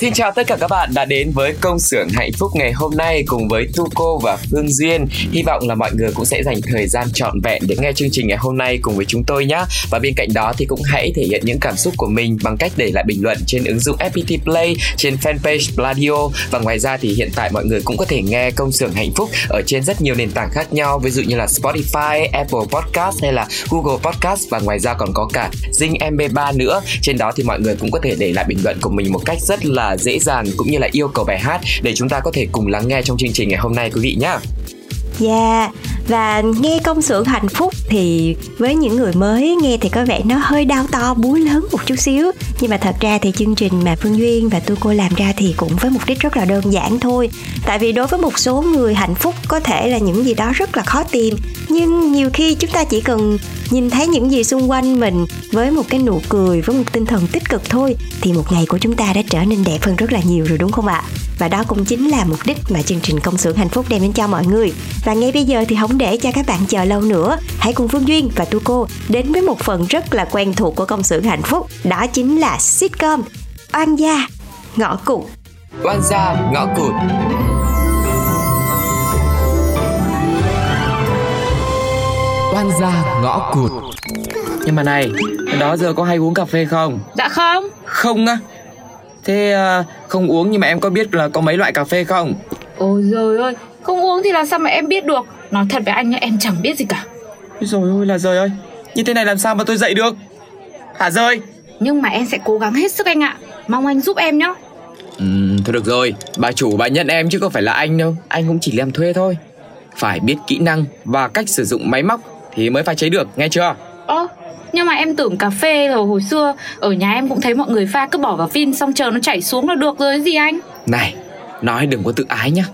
Xin chào tất cả các bạn đã đến với công xưởng hạnh phúc ngày hôm nay cùng với Tu Cô và Phương Duyên. Hy vọng là mọi người cũng sẽ dành thời gian trọn vẹn để nghe chương trình ngày hôm nay cùng với chúng tôi nhé. Và bên cạnh đó thì cũng hãy thể hiện những cảm xúc của mình bằng cách để lại bình luận trên ứng dụng FPT Play, trên fanpage Pladio và ngoài ra thì hiện tại mọi người cũng có thể nghe công xưởng hạnh phúc ở trên rất nhiều nền tảng khác nhau, ví dụ như là Spotify, Apple Podcast hay là Google Podcast và ngoài ra còn có cả Zing MP3 nữa. Trên đó thì mọi người cũng có thể để lại bình luận của mình một cách rất là dễ dàng cũng như là yêu cầu bài hát để chúng ta có thể cùng lắng nghe trong chương trình ngày hôm nay quý vị nhé. Yeah, và nghe công xưởng hạnh phúc thì với những người mới nghe thì có vẻ nó hơi đau to búa lớn một chút xíu. Nhưng mà thật ra thì chương trình mà Phương Duyên và tôi cô làm ra thì cũng với mục đích rất là đơn giản thôi. Tại vì đối với một số người hạnh phúc có thể là những gì đó rất là khó tìm. Nhưng nhiều khi chúng ta chỉ cần nhìn thấy những gì xung quanh mình với một cái nụ cười, với một tinh thần tích cực thôi, thì một ngày của chúng ta đã trở nên đẹp hơn rất là nhiều rồi, đúng không ạ? Và đó cũng chính là mục đích mà chương trình công xưởng hạnh phúc đem đến cho mọi người. Và ngay bây giờ thì không để cho các bạn chờ lâu nữa, hãy cùng phương duyên và tu cô đến với một phần rất là quen thuộc của công xưởng hạnh phúc, đó chính là sitcom oan gia, ngõ cụt. Oan gia, ngõ cụt. Oan gia ngõ cụt. Nhưng mà này Đó giờ có hay uống cà phê không? Dạ không. Không á. Thế à, không uống nhưng mà em có biết là có mấy loại cà phê không? Ôi giời ơi Không uống thì làm sao mà em biết được? Nói thật với anh nhá em chẳng biết gì cả. Rồi ôi là rời ơi. Như thế này làm sao mà tôi dậy được? Hả rơi Nhưng mà em sẽ cố gắng hết sức anh ạ. Mong anh giúp em nhá. Ừ, thôi được rồi, bà chủ bà nhận em chứ không phải là anh đâu. Anh cũng chỉ làm thuê thôi. Phải biết kỹ năng và cách sử dụng máy móc Thì mới pha chế được, nghe chưa? Ơ nhưng mà em tưởng cà phê rồi hồi xưa Ở nhà em cũng thấy mọi người pha cứ bỏ vào phin Xong chờ nó chảy xuống là được rồi gì anh? Này, nói đừng có tự ái nhá.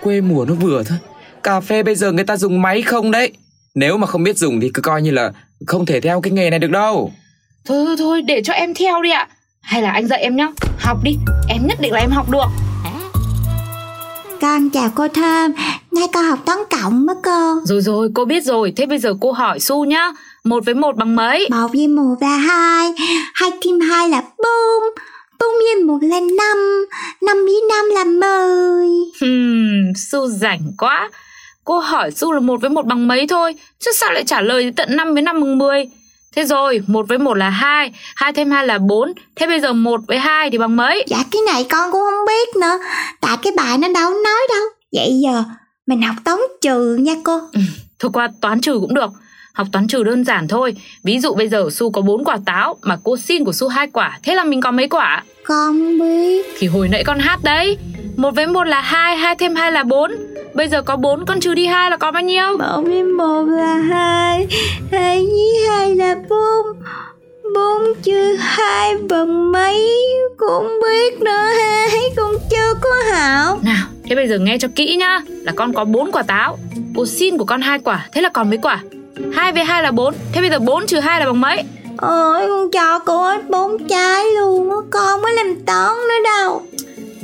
Quê mùa nó vừa thôi. Cà phê bây giờ người ta dùng máy không đấy. Nếu mà không biết dùng thì cứ coi như là Không thể theo cái nghề này được đâu. Thôi thôi thôi để cho em theo đi ạ. Hay là anh dạy em nhá. Học đi Em nhất định là em học được Con chào cô Thơm, nay con học toán cộng mất cô. Rồi rồi cô biết rồi Thế bây giờ cô hỏi Su nhá Một với một bằng mấy Một với một là hai, hai thêm hai là bốn, bốn với một là năm, năm với năm là mười. Hmm, Su rảnh quá. Cô hỏi Su là một với một bằng mấy thôi, chứ sao lại trả lời tận 5 với 5 bằng 10? Thế rồi, một với một là hai, hai thêm hai là bốn. Thế bây giờ một với hai thì bằng mấy? Dạ cái này con cũng không biết nữa, tại cái bài nó đâu nói đâu. Vậy giờ mình học toán trừ nha cô. Thôi qua toán trừ cũng được. Học toán trừ đơn giản thôi. Ví dụ bây giờ Su có 4 quả táo mà cô xin của Su hai quả, thế là mình có mấy quả? Con biết. Thì hồi nãy con hát đấy. Một với một là hai, hai thêm hai là bốn. Bây giờ có 4 con trừ đi hai là có bao nhiêu? Một với một là hai, hai với bốn trừ hai bằng mấy cũng biết nữa hai con chưa có học. Nào, thế bây giờ nghe cho kỹ nhá. Là con có 4 quả táo. Cô xin của con hai quả, thế là còn mấy quả? 2 với 2 là 4 Thế bây giờ 4 trừ 2 là bằng mấy? Ôi con cho cô hết bốn trái luôn á Con mới làm toán nữa đâu.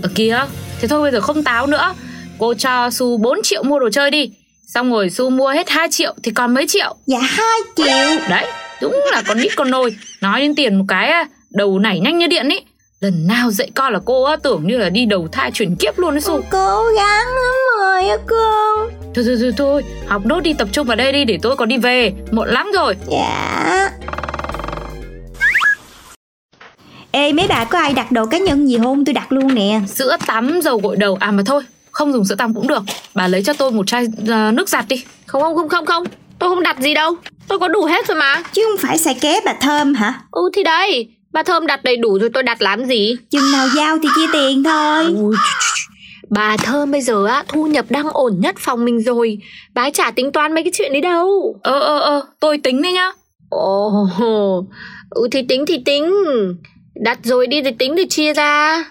Ở kìa, thế thôi bây giờ không táo nữa. Cô cho Su 4 triệu mua đồ chơi đi. Xong rồi Su mua hết 2 triệu thì còn mấy triệu? Dạ hai triệu. Đấy, đúng là con nít con nôi. Nói đến tiền một cái đầu nảy nhanh như điện ý Lần nào dạy con là cô á, tưởng như là đi đầu thai chuyển kiếp luôn đấy Su Cố gắng lắm rồi á cô. Thôi thôi thôi thôi, học nốt đi tập trung vào đây đi để tôi còn đi về. Muộn lắm rồi. Dạ. Ê mấy bà có ai đặt đồ cá nhân gì không? Tôi đặt luôn nè? Sữa tắm, dầu gội đầu. À mà thôi, không dùng sữa tắm cũng được. Bà lấy cho tôi một chai uh, nước giặt đi. Không không không không không Tôi không đặt gì đâu. Tôi có đủ hết rồi mà. Chứ không phải xài ké bà Thơm hả? Ừ thì đây. Bà Thơm đặt đầy đủ rồi tôi đặt làm gì? Chừng nào giao thì chia tiền thôi. Bà Thơm bây giờ á thu nhập đang ổn nhất phòng mình rồi. Bà ấy chả tính toán mấy cái chuyện đấy đâu. Ờ ờ ờ, tôi tính đi nhá. Ồ, ừ thì tính thì tính. Đặt rồi đi thì tính thì chia ra.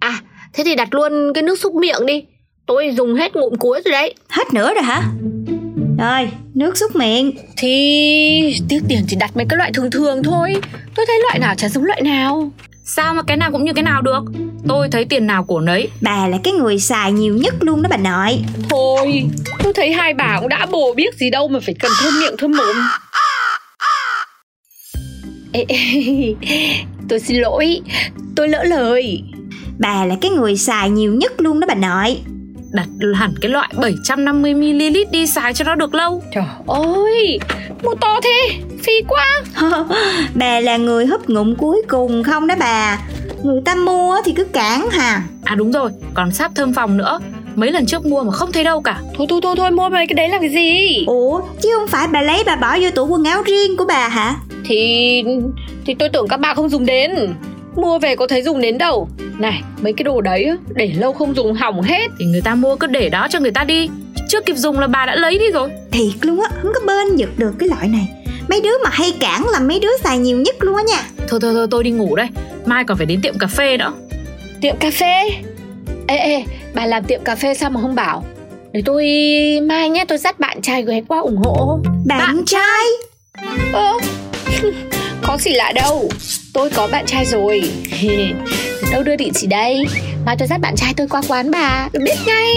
À, thế thì đặt luôn cái nước xúc miệng đi. Tôi dùng hết ngụm cuối rồi đấy. Hết nữa rồi hả? Rồi, nước xúc miệng. Thì tiếc tiền thì đặt mấy cái loại thường thường thôi. Tôi thấy loại nào chả giống loại nào. Sao mà cái nào cũng như cái nào được? Tôi thấy tiền nào của nấy. Bà là cái người xài nhiều nhất luôn đó bà nội. Thôi, tôi thấy hai bà cũng đã bồ biết gì đâu mà phải cần thơm miệng thơm mồm. Ê, ê, tôi xin lỗi, tôi lỡ lời. Bà là cái người xài nhiều nhất luôn đó bà nội Đặt hẳn cái loại 750ml đi xài cho nó được lâu. Trời ơi, mua to thế, phi quá. Bà là người húp ngụm cuối cùng không đó bà? Người ta mua thì cứ cản hà. À đúng rồi, còn sáp thơm phòng nữa. Mấy lần trước mua mà không thấy đâu cả. Thôi thôi thôi thôi mua mấy cái đấy làm cái gì? Ủa chứ không phải bà lấy bà bỏ vô tủ quần áo riêng của bà hả? Thì thì tôi tưởng các bà không dùng đến Mua về có thấy dùng đến đâu. Này mấy cái đồ đấy á, để lâu không dùng hỏng hết. Thì người ta mua cứ để đó cho người ta đi. Chưa kịp dùng là bà đã lấy đi rồi. Thiệt luôn á, không có bên giật được cái loại này. Mấy đứa mà hay cản là mấy đứa xài nhiều nhất luôn á nha. Thôi thôi thôi tôi đi ngủ đây. Mai còn phải đến tiệm cà phê nữa Tiệm cà phê? Ê ê bà làm tiệm cà phê sao mà không bảo? Để tôi mai nhé tôi dắt bạn trai ghé qua ủng hộ. Bạn, Bạn trai? Ơ Có gì lạ đâu. Tôi có bạn trai rồi. Đâu đưa địa chỉ đây? Mai tôi dắt bạn trai tôi qua quán bà. Được biết ngay.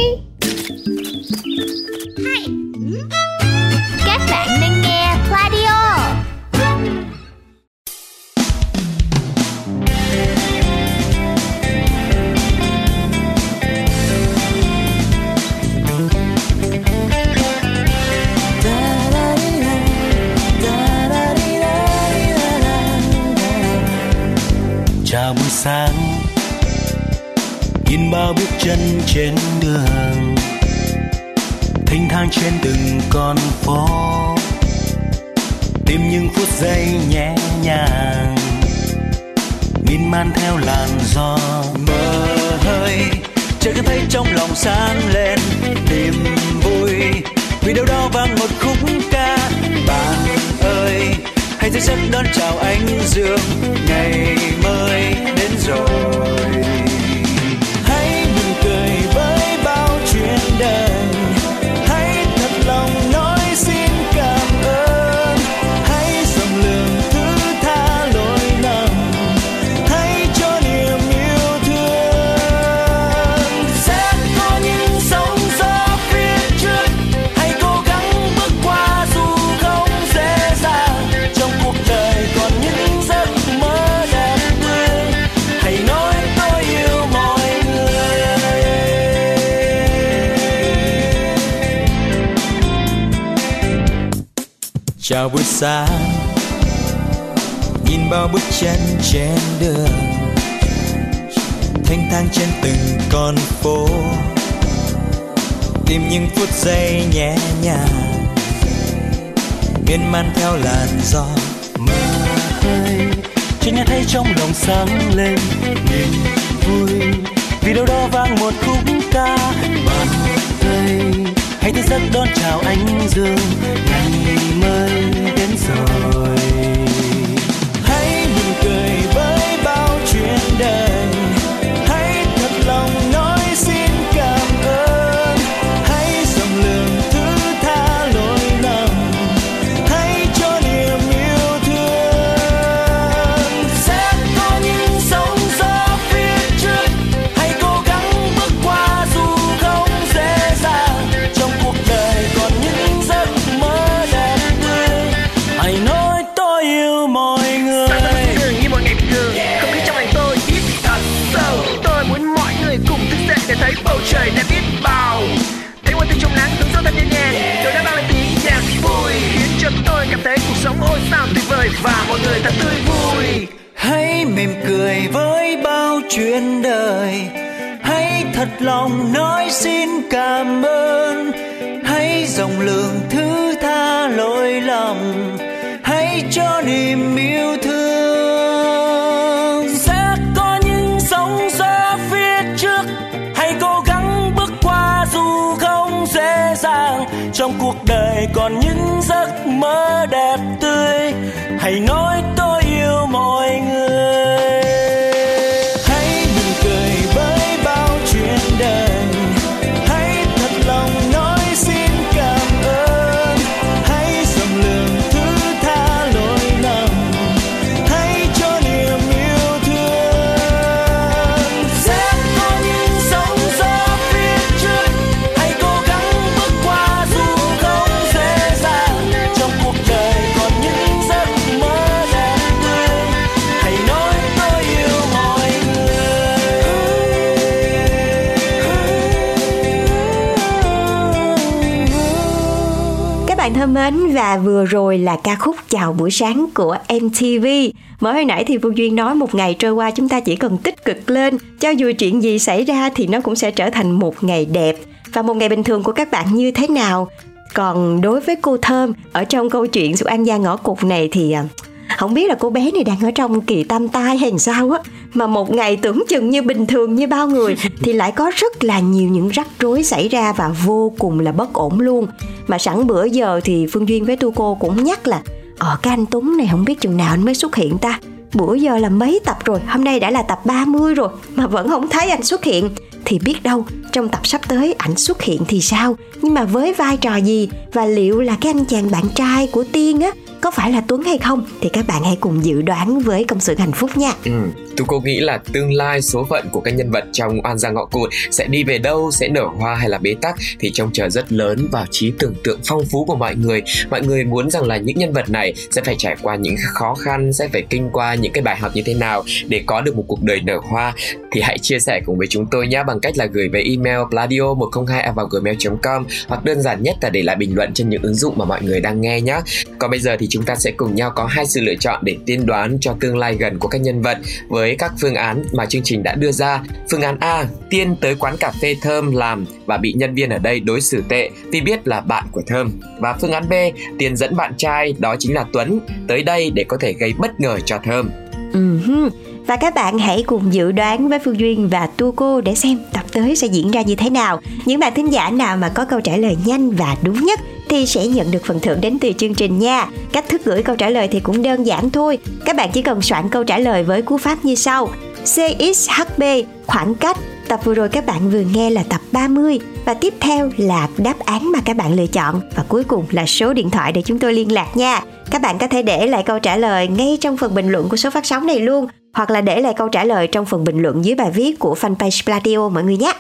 Các bạn đang nghe Radio bao bước chân trên đường, thênh thang trên từng con phố, tìm những phút giây nhẹ nhàng miên man theo làn gió mơ hơi. Trời cứ thấy trong lòng sáng lên, niềm vui. Vì đâu đó vang một khúc ca, bạn ơi, hãy dậy giấc đón chào ánh dương, ngày mới đến rồi. Chào buổi sáng nhìn bao bước chân trên đường, thanh thang trên từng con phố, tìm những phút giây nhẹ nhàng, miên man theo làn gió. Mơ hơi chỉ nghe thấy trong lòng sáng lên, niềm vui vì đâu đó vang một khúc ca. Bàn tay hãy thức giấc đón chào ánh dương ngày mới đến rồi. Hãy nói tôi và vừa rồi là ca khúc Chào buổi sáng của MTV. Mới hồi nãy thì Phương Duyên nói một ngày trôi qua chúng ta chỉ cần tích cực lên. Cho dù chuyện gì xảy ra thì nó cũng sẽ trở thành một ngày đẹp. Và một ngày bình thường của các bạn như thế nào? Còn đối với cô Thơm, ở trong câu chuyện Sự An Gia ngõ Cục này thì à, không biết là cô bé này đang ở trong kỳ tam tai hay sao á, mà một ngày tưởng chừng như bình thường như bao người, thì lại có rất là nhiều những rắc rối xảy ra và vô cùng là bất ổn luôn. Mà sẵn bữa giờ thì phương duyên với tu cô cũng nhắc là ờ cái anh tuấn này không biết chừng nào anh mới xuất hiện ta. Bữa giờ là mấy tập rồi, hôm nay đã là tập 30 rồi, mà vẫn không thấy anh xuất hiện. Thì biết đâu, trong tập sắp tới ảnh xuất hiện thì sao? Nhưng mà với vai trò gì? Và liệu là cái anh chàng bạn trai của tiên á có phải là tuấn hay không thì các bạn hãy cùng dự đoán với công sự hạnh phúc nha Ừ, tôi cô nghĩ là tương lai số phận của các nhân vật trong Oan gia ngọ cụt sẽ đi về đâu, sẽ nở hoa hay là bế tắc thì trông chờ rất lớn vào trí tưởng tượng phong phú của mọi người. Mọi người muốn rằng là những nhân vật này sẽ phải trải qua những khó khăn, sẽ phải kinh qua những cái bài học như thế nào để có được một cuộc đời nở hoa thì hãy chia sẻ cùng với chúng tôi nhé bằng cách là gửi về email pladio 102 vào gmail.com hoặc đơn giản nhất là để lại bình luận trên những ứng dụng mà mọi người đang nghe nhé. Còn bây giờ thì chúng ta sẽ cùng nhau có hai sự lựa chọn để tiên đoán cho tương lai gần của các nhân vật với các phương án mà chương trình đã đưa ra. Phương án A, Tiên tới quán cà phê Thơm làm và bị nhân viên ở đây đối xử tệ vì biết là bạn của Thơm. Và phương án B, Tiên dẫn bạn trai đó chính là Tuấn tới đây để có thể gây bất ngờ cho Thơm. Uh-huh. Và các bạn hãy cùng dự đoán với Phương Duyên và Tu Cô để xem tập tới sẽ diễn ra như thế nào. Những bạn thính giả nào mà có câu trả lời nhanh và đúng nhất thì sẽ nhận được phần thưởng đến từ chương trình nha. Cách thức gửi câu trả lời thì cũng đơn giản thôi. Các bạn chỉ cần soạn câu trả lời với cú pháp như sau. CXHB khoảng cách Tập vừa rồi các bạn vừa nghe là tập 30 và tiếp theo là đáp án mà các bạn lựa chọn và cuối cùng là số điện thoại để chúng tôi liên lạc nha. Các bạn có thể để lại câu trả lời ngay trong phần bình luận của số phát sóng này luôn hoặc là để lại câu trả lời trong phần bình luận dưới bài viết của fanpage Pladio mọi người nhé.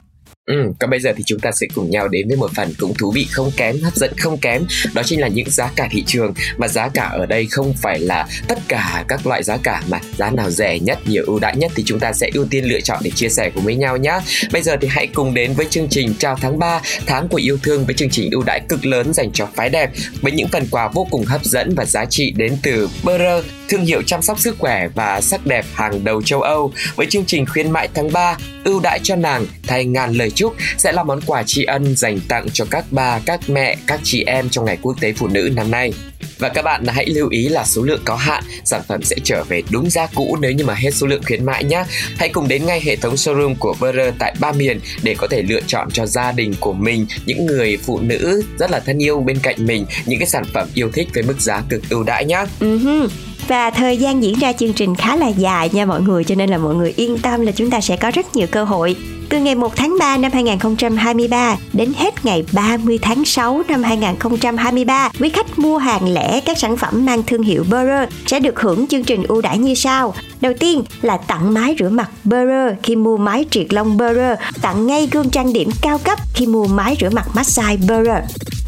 Ừ, còn bây giờ thì chúng ta sẽ cùng nhau đến với một phần cũng thú vị không kém, hấp dẫn không kém. Đó chính là những giá cả thị trường Mà giá cả ở đây không phải là tất cả các loại giá cả Mà giá nào rẻ nhất, nhiều ưu đãi nhất Thì chúng ta sẽ ưu tiên lựa chọn để chia sẻ cùng với nhau nhé Bây giờ thì hãy cùng đến với chương trình Chào tháng 3 Tháng của yêu thương với chương trình ưu đãi cực lớn dành cho phái đẹp Với những phần quà vô cùng hấp dẫn và giá trị đến từ Burger Thương hiệu chăm sóc sức khỏe và sắc đẹp hàng đầu châu Âu. Với chương trình khuyến mãi tháng 3 ưu đãi cho nàng thay ngàn lời chúc sẽ là món quà tri ân dành tặng cho các bà, các mẹ, các chị em trong ngày quốc tế phụ nữ năm nay. Và các bạn hãy lưu ý là số lượng có hạn, sản phẩm sẽ trở về đúng giá cũ nếu như mà hết số lượng khuyến mãi nhé. Hãy cùng đến ngay hệ thống showroom của VR tại ba miền để có thể lựa chọn cho gia đình của mình những người phụ nữ rất là thân yêu bên cạnh mình những cái sản phẩm yêu thích với mức giá cực ưu đãi nhé. Uh-huh. Ừ và thời gian diễn ra chương trình khá là dài nha mọi người cho nên là mọi người yên tâm là chúng ta sẽ có rất nhiều cơ hội. Từ ngày 1 tháng 3 năm 2023 đến hết ngày 30 tháng 6 năm 2023, quý khách mua hàng lẻ các sản phẩm mang thương hiệu Burger sẽ được hưởng chương trình ưu đãi như sau. Đầu tiên là tặng máy rửa mặt Burger khi mua máy triệt lông Burger, tặng ngay gương trang điểm cao cấp khi mua máy rửa mặt massage Burger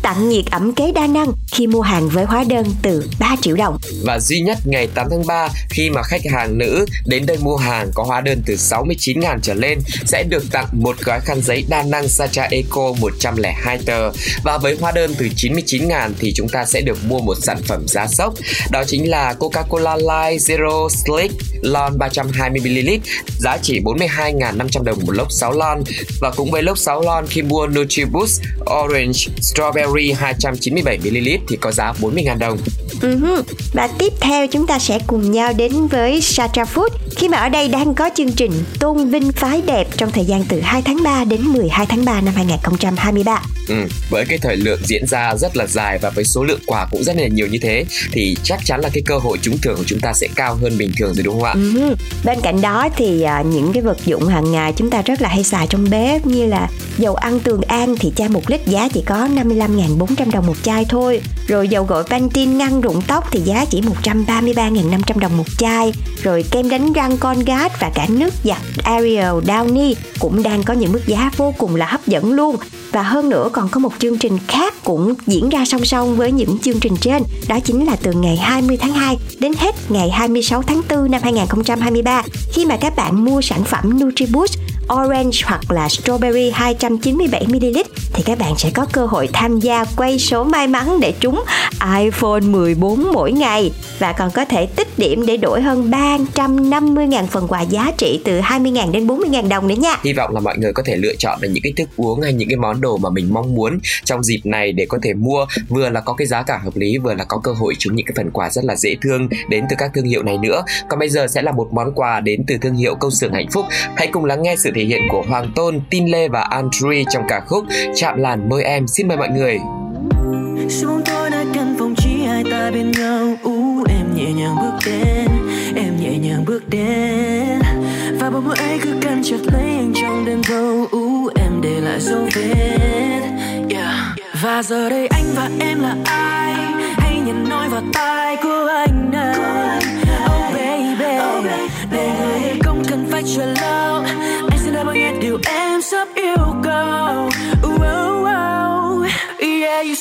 tặng nhiệt ẩm kế đa năng khi mua hàng với hóa đơn từ 3 triệu đồng. Và duy nhất ngày 8 tháng 3 khi mà khách hàng nữ đến đây mua hàng có hóa đơn từ 69.000 trở lên, sẽ được tặng một gói khăn giấy đa năng Sacha Eco 102 tờ. Và với hóa đơn từ 99.000 thì chúng ta sẽ được mua một sản phẩm giá sốc. Đó chính là Coca-Cola Light Zero Slick lon 320ml giá chỉ 42.500 đồng một lốc 6 lon. Và cũng với lốc 6 lon khi mua NutriBoost Orange Strawberry 297ml thì có giá 40.000 đồng. Uh-huh. Và tiếp theo chúng ta sẽ cùng nhau đến với Satra Food khi mà ở đây đang có chương trình tôn vinh phái đẹp trong thời gian từ 2 tháng 3 đến 12 tháng 3 năm 2023. Ừ, với cái thời lượng diễn ra rất là dài và với số lượng quà cũng rất là nhiều như thế thì chắc chắn là cái cơ hội trúng thưởng của chúng ta sẽ cao hơn bình thường rồi đúng không ạ? Uh-huh. Bên cạnh đó thì uh, những cái vật dụng hàng ngày chúng ta rất là hay xài trong bếp như là dầu ăn Tường An thì chai một lít giá chỉ có 55.400 đồng một chai thôi. Rồi dầu gội Pantene ngăn rụng tóc thì giá chỉ 133.500 đồng một chai. Rồi kem đánh răng Colgate và cả nước giặt Ariel Downy cũng đang có những mức giá vô cùng là hấp dẫn luôn. Và hơn nữa còn có một chương trình khác cũng diễn ra song song với những chương trình trên. Đó chính là từ ngày 20 tháng 2 đến hết ngày 26 tháng 4 năm 2023 khi mà các bạn mua sản phẩm NutriBoost Orange hoặc là Strawberry 297ml thì các bạn sẽ có cơ hội tham gia quay số may mắn để trúng iPhone 14 mỗi ngày và còn có thể tích điểm để đổi hơn 350.000 phần quà giá trị từ 20.000 đến 40.000 đồng nữa nha. Hy vọng là mọi người có thể lựa chọn được những cái thức uống hay những cái món đồ mà mình mong muốn trong dịp này để có thể mua vừa là có cái giá cả hợp lý, vừa là có cơ hội trúng những cái phần quà rất là dễ thương đến từ các thương hiệu này nữa. Còn bây giờ sẽ là một món quà đến từ thương hiệu công xưởng hạnh phúc. Hãy cùng lắng nghe sự thể hiện của Hoàng Tôn, Tin Lê và Andrew trong ca khúc Chạm làn môi em. Xin mời mọi người. Xuống tôi nơi căn phòng chỉ hai ta bên nhau. Ú em nhẹ nhàng bước đến Em nhẹ nhàng bước đến. Và bóng môi ấy cứ canh chặt lấy anh trong đêm thâu. Ú em để lại dấu vết. Yeah. Và giờ đây anh và em là ai? Hãy nhận nói vào tai của anh này Oh baby. Để người không cần phải chờ lâu Em sắp yêu cầu Ooh, oh, oh. Yeah, you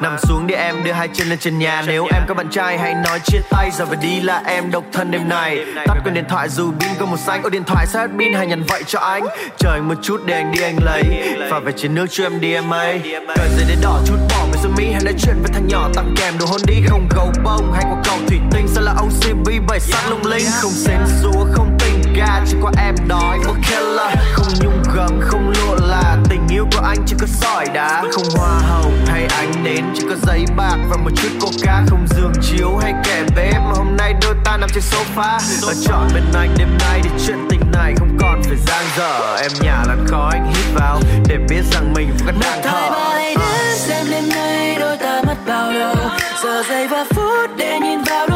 Nằm xuống để em đưa hai chân lên trên nhà. Nếu em có bạn trai, hãy nói chia tay. Giờ phải đi là em độc thân đêm này Tắt quên điện thoại, dù pin có một xanh Ô điện thoại sát pin hay nhắn vậy cho anh. Chờ anh một chút để anh đi, anh lấy. Và về trên nước cho em đi, em ấy Cởi giày để đỏ, chút bỏ mấy sơ mi. Hay nói chuyện với thằng nhỏ, tặng kèm đồ hôn đi. Không gấu bông hay quả cầu thủy tinh Sao là OCB bảy sắc lung linh. Không xén xúa không tình ga Chỉ có em đói. Một killer, Không nhung gấm không lụa là Yêu của anh chỉ có sỏi đá Không hoa hồng hay ánh nến Chỉ có giấy bạc và một chút coca Không giường chiếu hay kẻ bếp. Mà hôm nay đôi ta nằm trên sofa Và chọn bên anh đêm nay Để chuyện tình này không còn phải giang dở. Em nhả làn khói anh hít vào Để biết rằng mình vẫn đang thở. xem đêm nay đôi ta mất bao lâu. Giờ giây và phút để nhìn vào đôi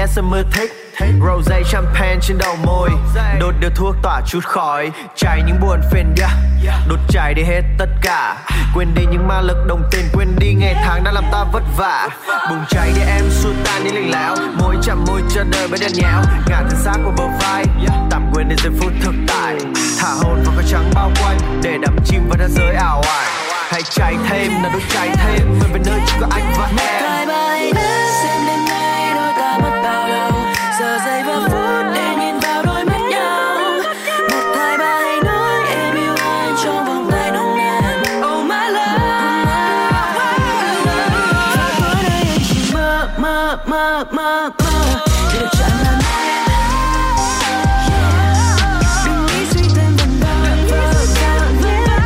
yes em mưa thích Rose, champagne, trên đầu môi. Đốt đưa thuốc tỏa chút khói Cháy những buồn phiền, yeah. Đốt cháy đi hết tất cả, Quên đi những ma lực đồng tiền, Quên đi ngày tháng đã làm ta vất vả. Bùng cháy để em, xua tan đi lình lẽo Môi chạm môi cho đời bên đèn nhéo Ngả thân xác của bờ vai, Tạm quên đến giây phút thực tại. Thả hồn vào cái trắng bao quanh, Để đắm chìm vào thế giới ảo ảnh. Hãy cháy thêm, là đốt cháy thêm Về về nơi chỉ có anh và em.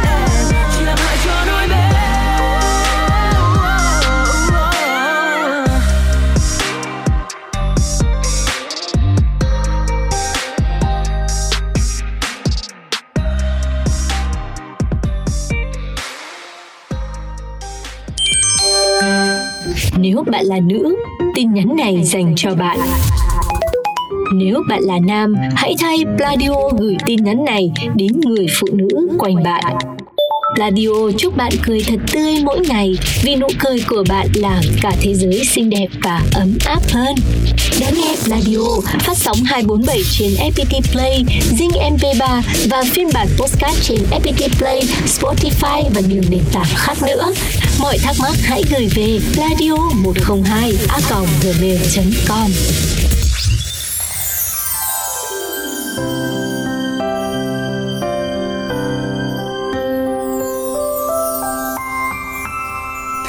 Em chỉ làm hại cho Nếu bạn là nữ, tin nhắn này dành cho bạn. Nếu bạn là nam, hãy thay Pladio gửi tin nhắn này đến người phụ nữ quanh bạn. Pladio chúc bạn cười thật tươi mỗi ngày vì nụ cười của bạn làm cả thế giới xinh đẹp và ấm áp hơn. Đón nghe Pladio phát sóng 247 trên FPT Play, Zing MP3 và phiên bản postcard trên FPT Play, Spotify và nhiều nền tảng khác nữa. Mọi thắc mắc hãy gửi về pladio 102 a gmail.com.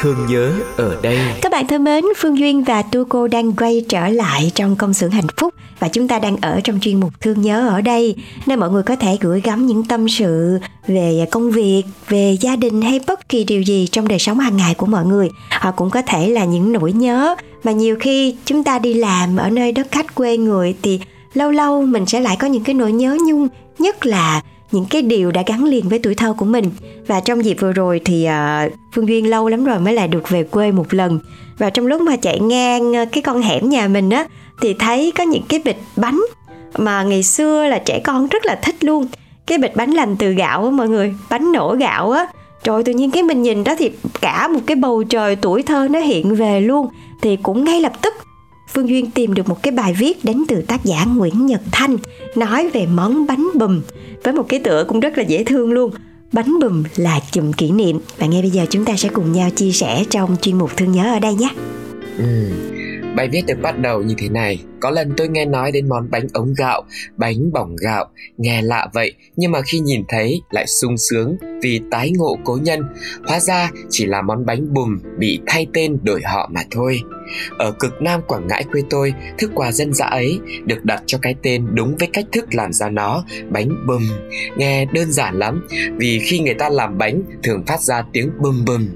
Thương nhớ ở đây Các bạn thân mến, Phương Duyên và Tu Cô đang quay trở lại trong công xưởng hạnh phúc và chúng ta đang ở trong chuyên mục Thương nhớ ở đây nơi mọi người có thể gửi gắm những tâm sự về công việc, về gia đình hay bất kỳ điều gì trong đời sống hàng ngày của mọi người. Họ cũng có thể là những nỗi nhớ mà nhiều khi chúng ta đi làm ở nơi đất khách quê người thì lâu lâu mình sẽ lại có những cái nỗi nhớ nhung nhất là những cái điều đã gắn liền với tuổi thơ của mình. Và trong dịp vừa rồi thì uh, phương duyên lâu lắm rồi mới lại được về quê một lần. Và trong lúc mà chạy ngang à, cái con hẻm nhà mình á thì thấy có những cái bịch bánh mà ngày xưa là trẻ con rất là thích luôn. Cái bịch bánh làm từ gạo á mọi người bánh nổ gạo á. Rồi tự nhiên cái mình nhìn đó thì cả một cái bầu trời tuổi thơ nó hiện về luôn. Thì cũng ngay lập tức Phương Duyên tìm được một cái bài viết đến từ tác giả Nguyễn Nhật Thanh, nói về món bánh bùm với một cái tựa cũng rất là dễ thương luôn. Bánh bùm là chùm kỷ niệm và ngay bây giờ chúng ta sẽ cùng nhau chia sẻ trong chuyên mục thương nhớ ở đây nhé. Ừ. Bài viết được bắt đầu như thế này có lần tôi nghe nói đến món bánh ống gạo Bánh bỏng gạo Nghe lạ vậy Nhưng mà khi nhìn thấy lại sung sướng Vì tái ngộ cố nhân Hóa ra chỉ là món bánh bùm Bị thay tên đổi họ mà thôi ở cực Nam Quảng Ngãi quê tôi, thức quà dân dã ấy được đặt cho cái tên đúng với cách thức làm ra nó, bánh bùm. Nghe đơn giản lắm, vì khi người ta làm bánh thường phát ra tiếng bùm bùm.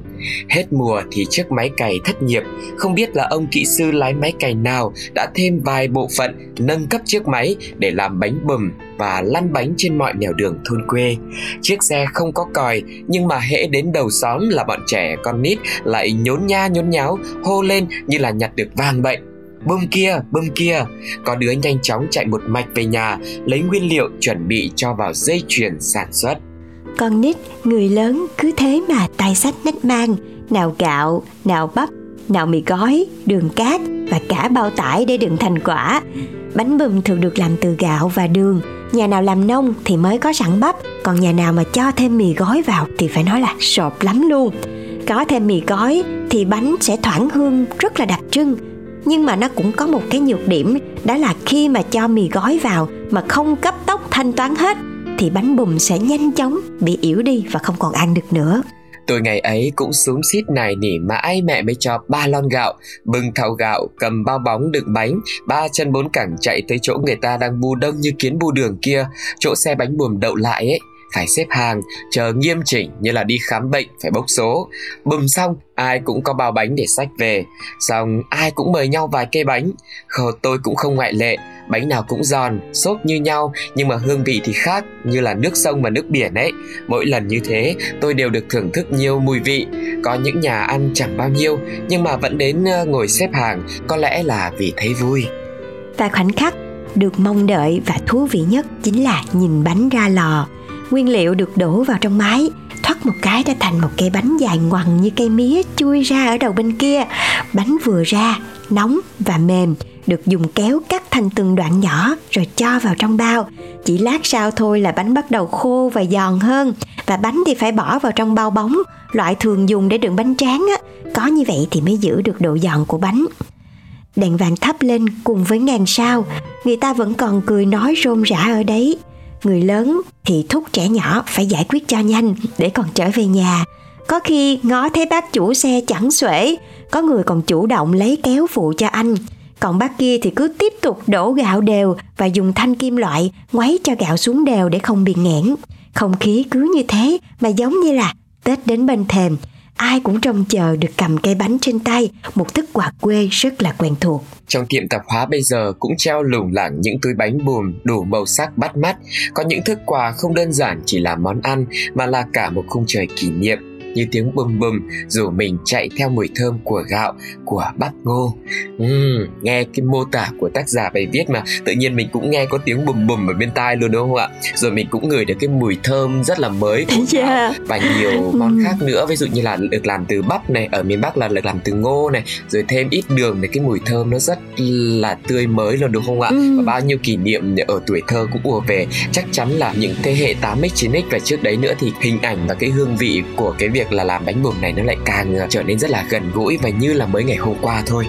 Hết mùa thì chiếc máy cày thất nghiệp, không biết là ông kỹ sư lái máy cày nào đã thêm vài bộ phận nâng cấp chiếc máy để làm bánh bùm và lăn bánh trên mọi nẻo đường thôn quê. Chiếc xe không có còi nhưng mà hễ đến đầu xóm là bọn trẻ con nít lại nhốn nha nhốn nháo hô lên như là nhặt được vàng bệnh. Bơm kia, bơm kia Có đứa nhanh chóng chạy một mạch về nhà Lấy nguyên liệu chuẩn bị cho vào dây chuyền sản xuất Con nít, người lớn cứ thế mà tay sách nách mang Nào gạo, nào bắp, nào mì gói, đường cát Và cả bao tải để đựng thành quả. Bánh bùm thường được làm từ gạo và đường. Nhà nào làm nông thì mới có sẵn bắp. Còn nhà nào mà cho thêm mì gói vào thì phải nói là sộp lắm luôn. Có thêm mì gói thì bánh sẽ thoảng hương rất là đặc trưng. Nhưng mà nó cũng có một cái nhược điểm đó là khi mà cho mì gói vào mà không cấp tốc thanh toán hết thì bánh bùm sẽ nhanh chóng bị yếu đi và không còn ăn được nữa. Tôi ngày ấy cũng xuống xít nài nỉ mãi mẹ mới cho ba lon gạo, bưng thau gạo, cầm bao bóng đựng bánh, ba chân bốn cẳng chạy tới chỗ người ta đang bu đông như kiến bu đường kia, chỗ xe bánh buồm đậu lại ấy phải xếp hàng, chờ nghiêm chỉnh như là đi khám bệnh phải bốc số. Bùm xong, ai cũng có bao bánh để sách về. Xong ai cũng mời nhau vài cây bánh. Khờ tôi cũng không ngoại lệ, bánh nào cũng giòn, xốp như nhau nhưng mà hương vị thì khác như là nước sông và nước biển ấy. Mỗi lần như thế, tôi đều được thưởng thức nhiều mùi vị. Có những nhà ăn chẳng bao nhiêu nhưng mà vẫn đến ờ, ngồi xếp hàng, có lẽ là vì thấy vui. Và khoảnh khắc được mong đợi và thú vị nhất chính là nhìn bánh ra lò nguyên liệu được đổ vào trong máy thoát một cái đã thành một cây bánh dài ngoằn như cây mía chui ra ở đầu bên kia. Bánh vừa ra, nóng và mềm, được dùng kéo cắt thành từng đoạn nhỏ rồi cho vào trong bao. Chỉ lát sau thôi là bánh bắt đầu khô và giòn hơn. Và bánh thì phải bỏ vào trong bao bóng, loại thường dùng để đựng bánh tráng á. Có như vậy thì mới giữ được độ giòn của bánh. Đèn vàng thắp lên cùng với ngàn sao, người ta vẫn còn cười nói rôm rã ở đấy người lớn thì thúc trẻ nhỏ phải giải quyết cho nhanh để còn trở về nhà. Có khi ngó thấy bác chủ xe chẳng xuể có người còn chủ động lấy kéo phụ cho anh. Còn bác kia thì cứ tiếp tục đổ gạo đều và dùng thanh kim loại ngoáy cho gạo xuống đều để không bị nghẽn. Không khí cứ như thế mà giống như là Tết đến bên thềm, ai cũng trông chờ được cầm cây bánh trên tay, một thức quà quê rất là quen thuộc. Trong tiệm tạp hóa bây giờ cũng treo lủng lẳng những túi bánh bùm đủ màu sắc bắt mắt. Có những thức quà không đơn giản chỉ là món ăn mà là cả một khung trời kỷ niệm như tiếng bùm bùm rủ mình chạy theo mùi thơm của gạo, của bắp ngô. Uhm, nghe cái mô tả của tác giả bài viết mà tự nhiên mình cũng nghe có tiếng bùm bùm ở bên tai luôn đúng không ạ? Rồi mình cũng ngửi được cái mùi thơm rất là mới của Yeah. gạo và nhiều món khác nữa ví dụ như là được làm từ bắp này ở miền Bắc là được làm từ ngô này rồi thêm ít đường để cái mùi thơm nó rất là tươi mới luôn đúng không ạ Ừ. và bao nhiêu kỷ niệm ở tuổi thơ cũng ùa về chắc chắn là những thế hệ 8x 9x và trước đấy nữa thì hình ảnh và cái hương vị của cái việc là làm bánh bùm này nó lại càng ờ, trở nên rất là gần gũi và như là mới ngày hôm qua thôi.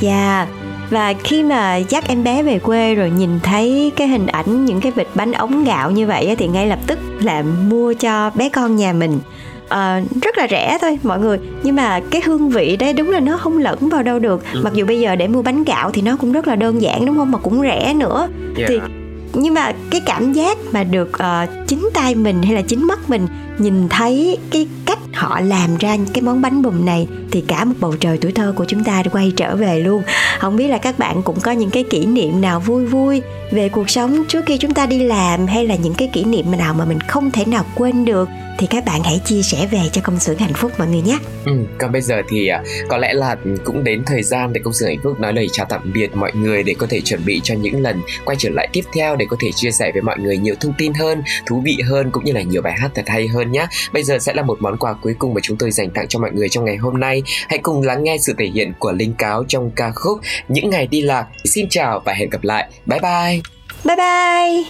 Dạ Và khi mà dắt em bé về quê rồi nhìn thấy cái hình ảnh những cái bịch bánh ống gạo như vậy thì ngay lập tức là mua cho bé con nhà mình. Ờ, rất là rẻ thôi mọi người. Nhưng mà cái hương vị đấy đúng là nó không lẫn vào đâu được. Mặc dù bây giờ để mua bánh gạo thì nó cũng rất là đơn giản đúng không? Mà cũng rẻ nữa. Thì nhưng mà cái cảm giác mà được uh, chính tay mình hay là chính mắt mình nhìn thấy cái cách họ làm ra cái món bánh bùm này thì cả một bầu trời tuổi thơ của chúng ta quay trở về luôn. Không biết là các bạn cũng có những cái kỷ niệm nào vui vui về cuộc sống trước khi chúng ta đi làm hay là những cái kỷ niệm nào mà mình không thể nào quên được? Thì các bạn hãy chia sẻ về cho công xưởng hạnh phúc mọi người nhé Ừ, còn bây giờ thì à, có lẽ là cũng đến thời gian để công xưởng hạnh phúc nói lời chào tạm biệt mọi người để có thể chuẩn bị cho những lần quay trở lại tiếp theo để có thể chia sẻ với mọi người nhiều thông tin hơn, thú vị hơn cũng như là nhiều bài hát thật hay hơn nhé. Bây giờ sẽ là một món quà cuối cùng mà chúng tôi dành tặng cho mọi người trong ngày hôm nay. Hãy cùng lắng nghe sự thể hiện của Linh Cáo trong ca khúc Những ngày đi lạc. Xin chào và hẹn gặp lại. Bye bye. bye bye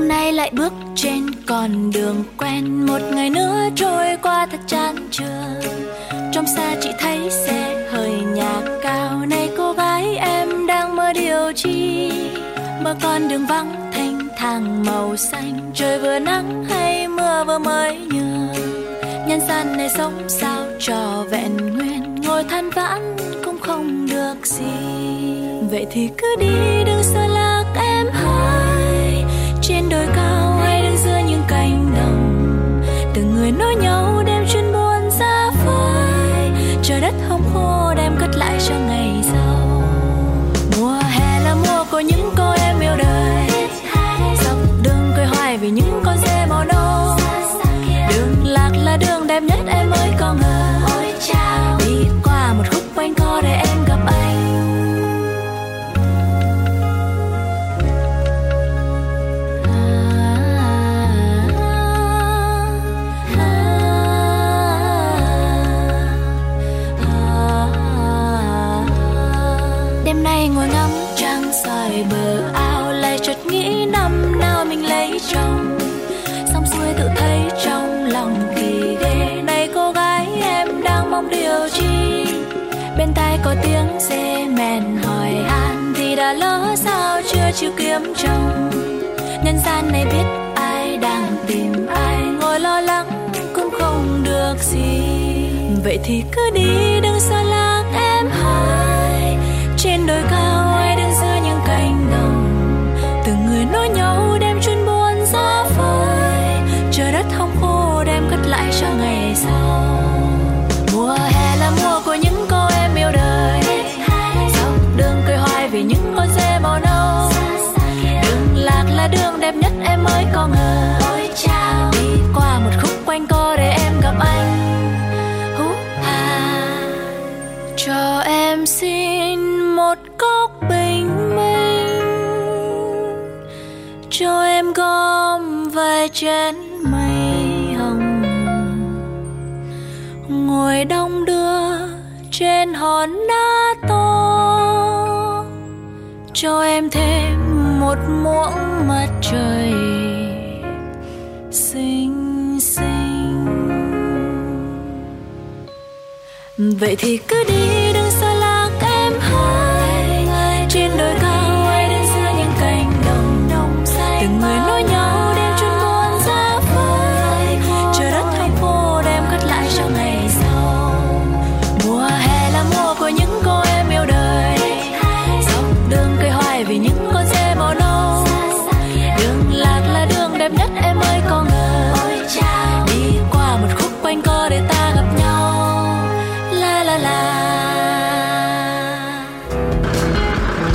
Hôm nay lại bước trên con đường quen. Một ngày nữa trôi qua thật chán trường Trong xa chỉ thấy xe hơi nhà cao. Này cô gái, em đang mơ điều chi? Mơ con đường vắng thanh thang màu xanh. Trời vừa nắng hay mưa vừa mới nhường. Nhân gian này sống sao cho vẹn nguyên. Ngồi than vãn cũng không được gì. Vậy thì cứ đi, đừng xa lạc trên đồi cao hay đứng giữa những cánh đồng. Từng người nối nhau đem chuyện buồn ra phơi Trời đất hồng khô đem cất lại cho ngày có tiếng xe men hỏi han Thì đã lỡ sao chưa chịu kiếm chồng Nhân gian này biết ai đang tìm ai, Ngồi lo lắng cũng không được gì. Vậy thì cứ đi đừng xa lạc em hai, Trên đồi cao trên chén mây hồng. Ngồi đông đưa trên hòn đá to, Cho em thêm một muỗng mặt trời xinh xinh. Vậy thì cứ đi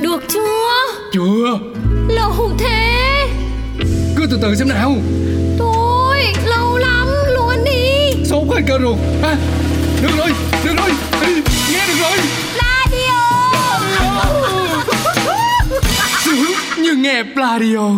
Được chưa? Chưa. Lâu thế. Cứ từ từ xem nào. Thôi lâu lắm luôn đi. Sốt hết cơ rồi. À, Được rồi Được rồi. Nghe được rồi. Radio. Sướng như nghe Pladio